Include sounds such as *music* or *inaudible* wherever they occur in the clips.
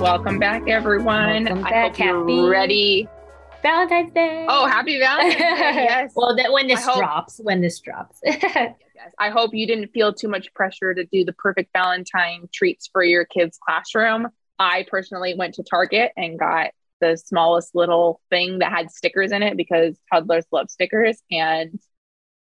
Welcome back, everyone. Welcome I back, hope you're ready. Valentine's Day. Oh, happy Valentine's Day. *laughs* Yes. well, that when this hope- drops, when this drops. *laughs* yes. I hope you didn't feel too much pressure to do the perfect Valentine treats for your kids' classroom. I personally went to Target and got the smallest little thing that had stickers in it because toddlers love stickers. And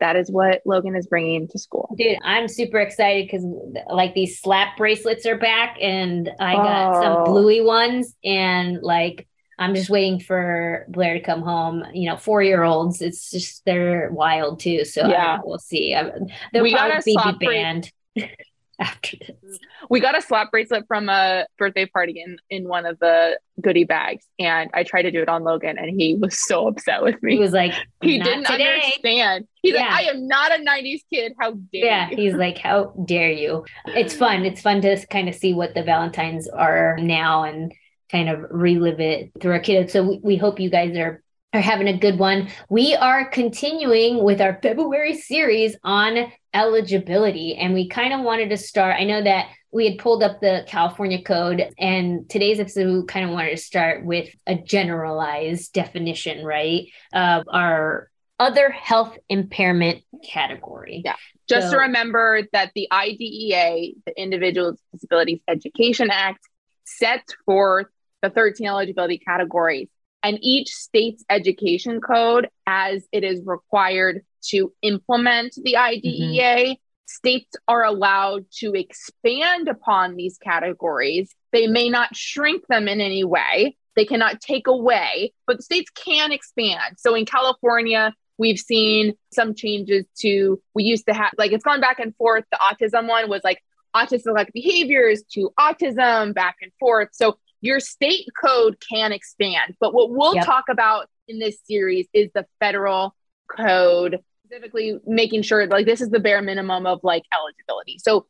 that is what Logan is bringing to school. Dude, I'm super excited because like these slap bracelets are back, and I got Oh. some bluey ones, and like I'm just waiting for Blair to come home. You know, four year olds, it's just they're wild too. So Yeah. we'll see. I, they'll We got probably a be banned *laughs* after this. We got a slap bracelet from a birthday party in, in one of the goodie bags. And I tried to do it on Logan and he was so upset with me. He was like, he didn't today. understand. He's Yeah. like, I am not a 90s kid. How dare Yeah, you? he's like, How dare you? It's fun. It's fun to kind of see what the Valentines are now and kind of relive it through our kids. So we, we hope you guys are are having a good one. We are continuing with our February series on eligibility. And we kind of wanted to start. I know that we had pulled up the California code, and today's episode we kind of wanted to start with a generalized definition, right? Of our other health impairment category. Yeah. Just to remember that the IDEA, the Individuals with Disabilities Education Act, sets forth the 13 eligibility categories. And each state's education code, as it is required to implement the mm-hmm. IDEA, states are allowed to expand upon these categories. They may not shrink them in any way, they cannot take away, but the states can expand. So in California, we've seen some changes to we used to have like it's gone back and forth the autism one was like autistic like behaviors to autism back and forth so your state code can expand but what we'll Yep. talk about in this series is the federal code specifically making sure like this is the bare minimum of like eligibility so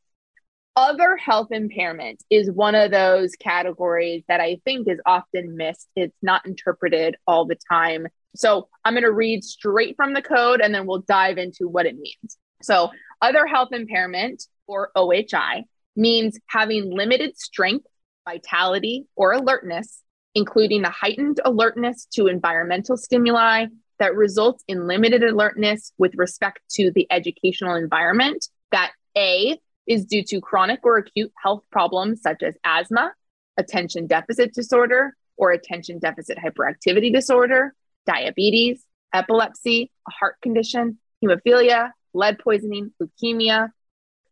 other health impairment is one of those categories that I think is often missed. It's not interpreted all the time. So I'm going to read straight from the code and then we'll dive into what it means. So, other health impairment or OHI means having limited strength, vitality, or alertness, including a heightened alertness to environmental stimuli that results in limited alertness with respect to the educational environment. That A is due to chronic or acute health problems such as asthma, attention deficit disorder, or attention deficit hyperactivity disorder, diabetes, epilepsy, a heart condition, hemophilia, lead poisoning, leukemia,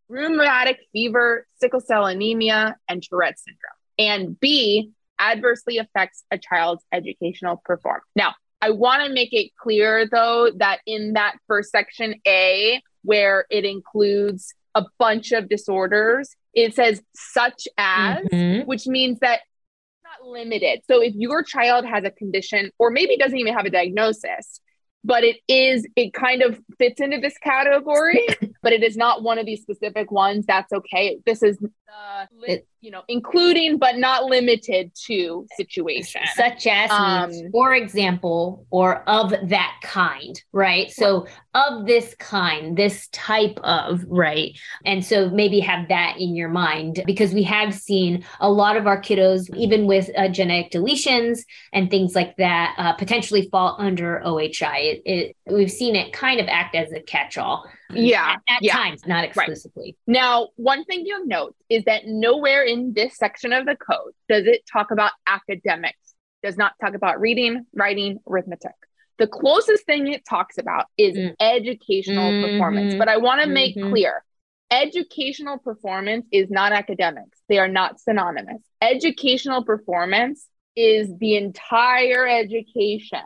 rheumatic fever, sickle cell anemia, and Tourette syndrome. And B adversely affects a child's educational performance. Now, I want to make it clear though that in that first section A, where it includes a bunch of disorders, it says such as, Mhm. which means that it's not limited. So if your child has a condition or maybe doesn't even have a diagnosis, but it is it kind of fits into this category, *laughs* but it is not one of these specific ones, that's okay. This is uh, li- you know, including but not limited to situation. Such as, means, Um, for example, or of that kind, right? So, of this kind, this type of, right? And so, maybe have that in your mind because we have seen a lot of our kiddos, even with uh, genetic deletions and things like that, uh, potentially fall under OHI. It, it, we've seen it kind of act as a catch all. Yeah, At, at yeah. times, not exclusively. Now, one thing you'll note is that nowhere in this section of the code does it talk about academics, does not talk about reading, writing, arithmetic. The closest thing it talks about is Mm. educational performance. Mhm. But I want to make Mhm. clear educational performance is not academics, they are not synonymous. Educational performance is the entire education.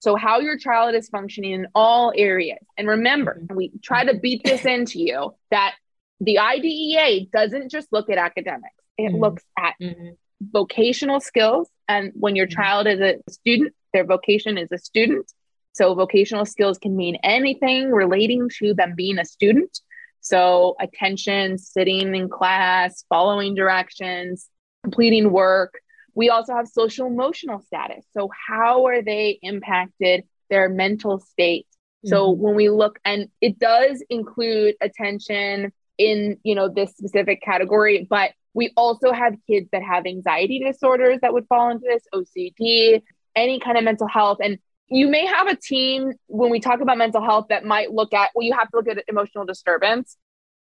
So, how your child is functioning in all areas. And remember, we try to beat this into you that the IDEA doesn't just look at academics, it Mhm. looks at Mhm. vocational skills And when your child is a student, their vocation is a student. So vocational skills can mean anything relating to them being a student. So attention, sitting in class, following directions, completing work. We also have social emotional status. So how are they impacted their mental state? So mm-hmm. when we look and it does include attention in, you know, this specific category, but we also have kids that have anxiety disorders that would fall into this, OCD, any kind of mental health. And you may have a team when we talk about mental health that might look at, well, you have to look at emotional disturbance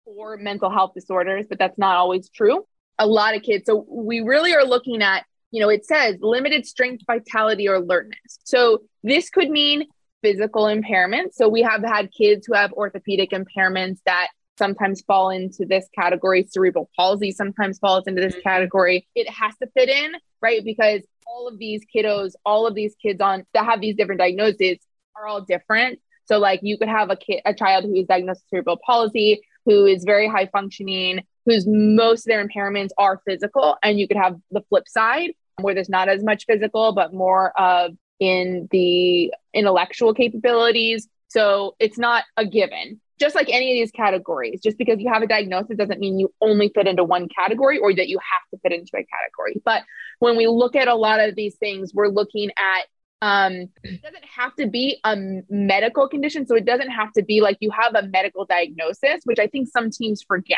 or mental health disorders, but that's not always true. A lot of kids. So we really are looking at, you know, it says limited strength, vitality, or alertness. So this could mean physical impairment. So we have had kids who have orthopedic impairments that sometimes fall into this category. Cerebral palsy sometimes falls into this mm-hmm. category. It has to fit in, right? Because all of these kiddos, all of these kids on that have these different diagnoses are all different. So like you could have a kid, a child who is diagnosed with cerebral palsy, who is very high functioning, whose most of their impairments are physical, and you could have the flip side where there's not as much physical, but more of in the intellectual capabilities. So it's not a given just like any of these categories, just because you have a diagnosis doesn't mean you only fit into one category or that you have to fit into a category. But when we look at a lot of these things, we're looking at um, it doesn't have to be a medical condition. So it doesn't have to be like you have a medical diagnosis, which I think some teams forget.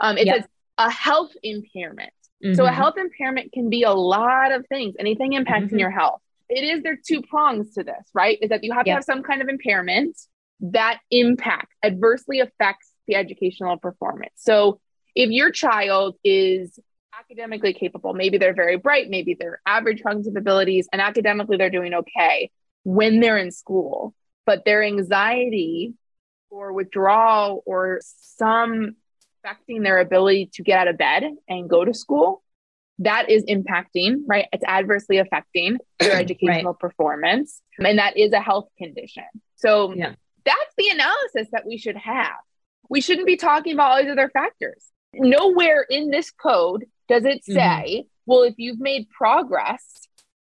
Um, it says a health impairment. Mm-hmm. So a mm-hmm. health impairment can be a lot of things, anything impacting mm-hmm. your health. It is there two prongs to this, right? Is that you have to have some kind of impairment that impact adversely affects the educational performance. So if your child is academically capable, maybe they're very bright, maybe they're average cognitive abilities, and academically they're doing okay when they're in school, but their anxiety or withdrawal or some affecting their ability to get out of bed and go to school, that is impacting, right? It's adversely affecting their educational right. performance. And that is a health condition. So yeah that's the analysis that we should have. We shouldn't be talking about all these other factors. Nowhere in this code does it mm-hmm. say, mm-hmm. well, if you've made progress,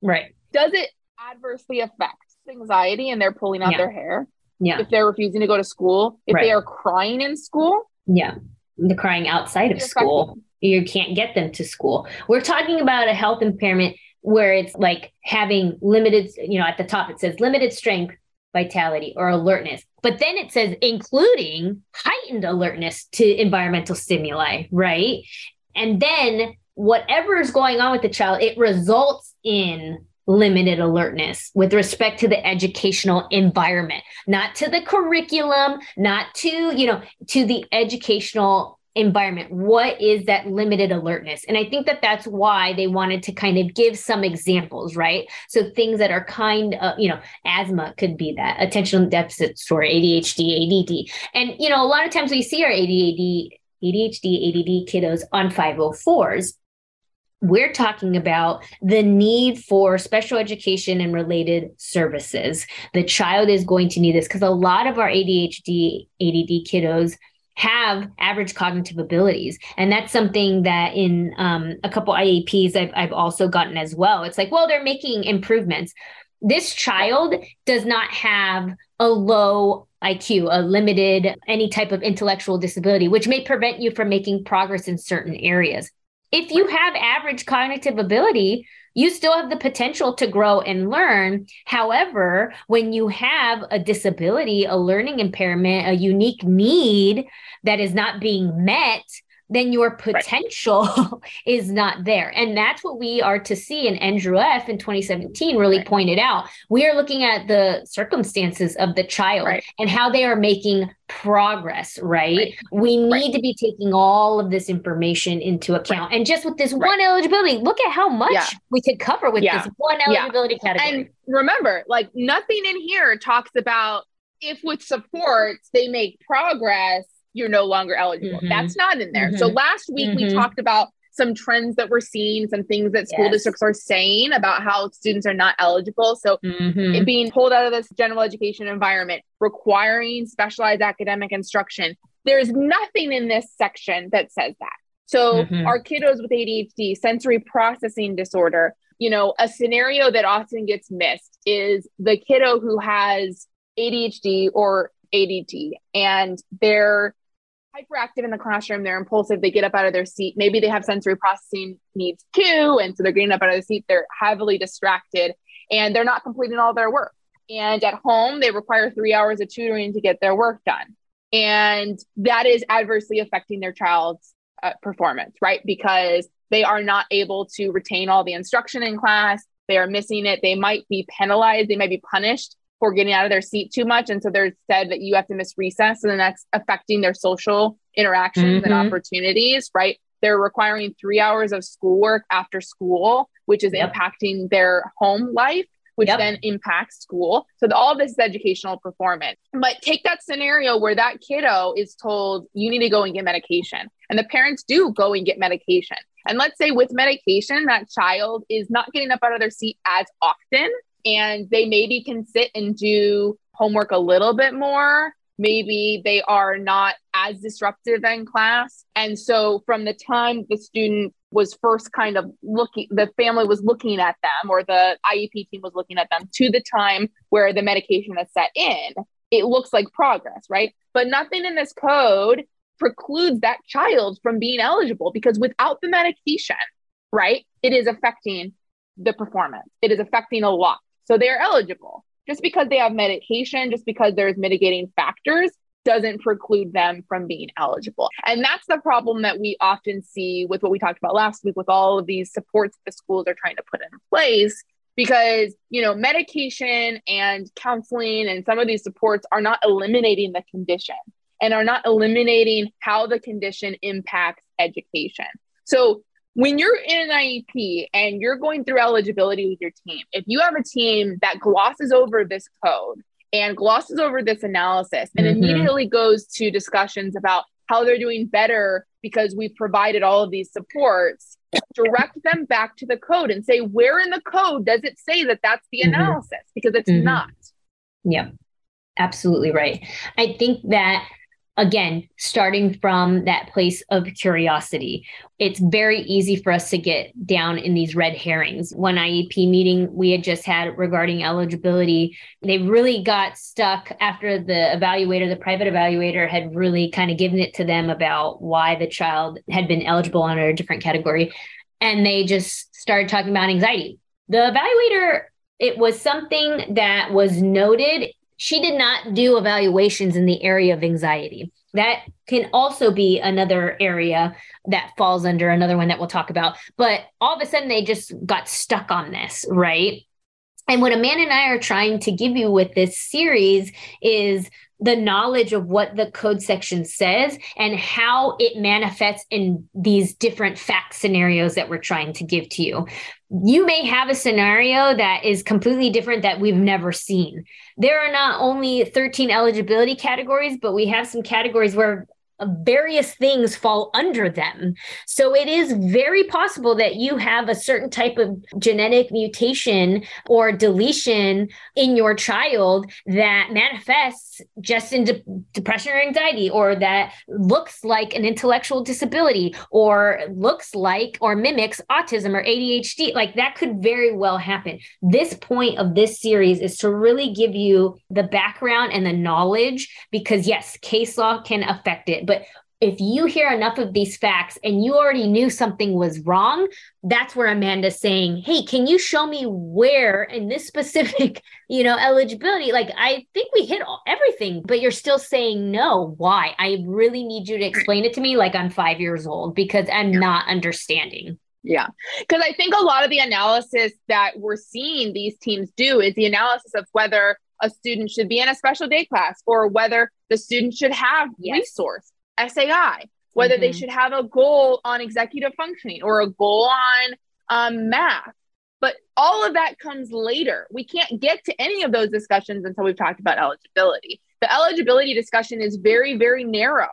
right? Does it adversely affect anxiety and they're pulling out yeah. their hair? Yeah. If they're refusing to go to school, if right. they are crying in school, yeah, the crying outside of school, you can't get them to school. We're talking about a health impairment where it's like having limited, you know, at the top it says limited strength, vitality, or alertness. But then it says including heightened alertness to environmental stimuli, right? And then whatever is going on with the child, it results in limited alertness with respect to the educational environment not to the curriculum not to you know to the educational environment. What is that limited alertness? And i think that that's why they wanted to kind of give some examples right? So things that are kind of you know asthma could be that attention deficit disorder adhd add and you know a lot of times we see our adhd adhd add kiddos on 504s we're talking about the need for special education and related services. The child is going to need this because a lot of our ADHD, ADD kiddos have average cognitive abilities. And that's something that in um, a couple IEPs I've, I've also gotten as well. It's like, well, they're making improvements. This child does not have a low IQ, a limited, any type of intellectual disability, which may prevent you from making progress in certain areas. If you have average cognitive ability, you still have the potential to grow and learn. However, when you have a disability, a learning impairment, a unique need that is not being met, then your potential right. *laughs* is not there. And that's what we are to see. And Endrew F. in 2017 really right. pointed out. We are looking at the circumstances of the child right. and how they are making progress, right? We need to be taking all of this information into account. And just with this one eligibility, look at how much yeah. we could cover with yeah. this one eligibility yeah. category. And remember, like nothing in here talks about if with supports they make progress you're no longer eligible. Mm-hmm. That's not in there. Mm-hmm. So last week mm-hmm. we talked about some trends that we're seeing, some things that school yes. districts are saying about how students are not eligible. So mm-hmm. being pulled out of this general education environment, requiring specialized academic instruction. There's nothing in this section that says that. So mm-hmm. our kiddos with ADHD, sensory processing disorder, you know, a scenario that often gets missed is the kiddo who has ADHD or ADD and they're hyperactive in the classroom, they're impulsive, they get up out of their seat. Maybe they have sensory processing needs too. And so they're getting up out of the seat, they're heavily distracted and they're not completing all their work. And at home, they require three hours of tutoring to get their work done. And that is adversely affecting their child's uh, performance, right? Because they are not able to retain all the instruction in class. They are missing it. They might be penalized. They might be punished for getting out of their seat too much. And so they're said that you have to miss recess. And then that's affecting their social interactions mm-hmm. and opportunities, right? They're requiring three hours of schoolwork after school, which is yep. impacting their home life which yep. then impacts school. So the, all this is educational performance. But take that scenario where that kiddo is told you need to go and get medication, and the parents do go and get medication. And let's say with medication, that child is not getting up out of their seat as often, and they maybe can sit and do homework a little bit more. Maybe they are not as disruptive in class. And so, from the time the student was first kind of looking, the family was looking at them or the IEP team was looking at them to the time where the medication is set in, it looks like progress, right? But nothing in this code precludes that child from being eligible because without the medication, right, it is affecting the performance. It is affecting a lot. So they're eligible. Just because they have medication, just because there's mitigating factors, doesn't preclude them from being eligible. And that's the problem that we often see with what we talked about last week with all of these supports the schools are trying to put in place because, you know, medication and counseling and some of these supports are not eliminating the condition and are not eliminating how the condition impacts education. So when you're in an IEP and you're going through eligibility with your team, if you have a team that glosses over this code and glosses over this analysis and mm-hmm. immediately goes to discussions about how they're doing better because we've provided all of these supports direct them back to the code and say where in the code does it say that that's the mm-hmm. analysis because it's mm-hmm. not yeah absolutely right i think that again, starting from that place of curiosity. It's very easy for us to get down in these red herrings. One IEP meeting we had just had regarding eligibility, they really got stuck after the evaluator, the private evaluator, had really kind of given it to them about why the child had been eligible under a different category. And they just started talking about anxiety. The evaluator, it was something that was noted she did not do evaluations in the area of anxiety. That can also be another area that falls under another one that we'll talk about. But all of a sudden, they just got stuck on this, right? And what Amanda and I are trying to give you with this series is the knowledge of what the code section says and how it manifests in these different fact scenarios that we're trying to give to you. You may have a scenario that is completely different that we've never seen. There are not only 13 eligibility categories, but we have some categories where various things fall under them. So it is very possible that you have a certain type of genetic mutation or deletion in your child that manifests just in de- depression or anxiety, or that looks like an intellectual disability, or looks like or mimics autism or ADHD. Like that could very well happen. This point of this series is to really give you the background and the knowledge because, yes, case law can affect it but if you hear enough of these facts and you already knew something was wrong, that's where Amanda's saying, Hey, can you show me where in this specific, *laughs* you know, eligibility? Like, I think we hit all, everything, but you're still saying no. Why? I really need you to explain it to me like I'm five years old because I'm not understanding. Yeah. Because I think a lot of the analysis that we're seeing these teams do is the analysis of whether a student should be in a special day class or whether the student should have yes. resource SAI, whether mm-hmm. they should have a goal on executive functioning or a goal on um, math. But all of that comes later. We can't get to any of those discussions until we've talked about eligibility. The eligibility discussion is very, very narrow,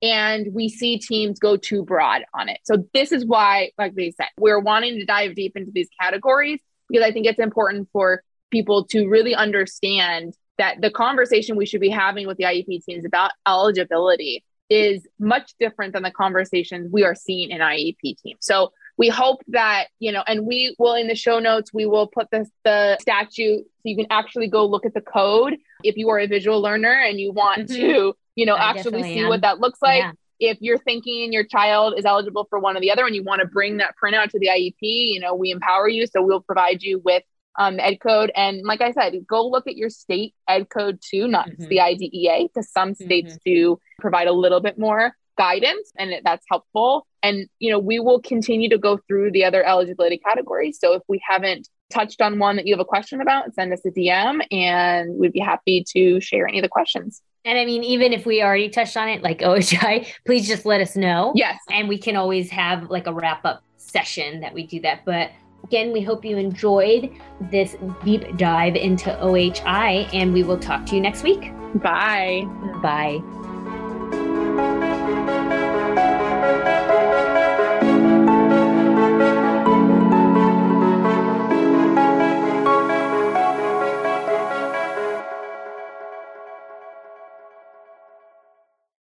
and we see teams go too broad on it. So, this is why, like they said, we're wanting to dive deep into these categories because I think it's important for people to really understand that the conversation we should be having with the IEP teams about eligibility is much different than the conversations we are seeing in IEP teams. So we hope that, you know, and we will in the show notes, we will put the, the statute so you can actually go look at the code if you are a visual learner and you want mm-hmm. to, you know, I actually see am. what that looks like. Yeah. If you're thinking your child is eligible for one or the other and you want to bring that printout to the IEP, you know, we empower you. So we'll provide you with um, ed code. And like I said, go look at your state ed code too, not mm-hmm. the IDEA, because some states mm-hmm. do provide a little bit more guidance and that's helpful. And, you know, we will continue to go through the other eligibility categories. So if we haven't touched on one that you have a question about, send us a DM and we'd be happy to share any of the questions. And I mean, even if we already touched on it, like *laughs* OHI, please just let us know. Yes. And we can always have like a wrap up session that we do that. But again, we hope you enjoyed this deep dive into OHI, and we will talk to you next week. Bye. Bye.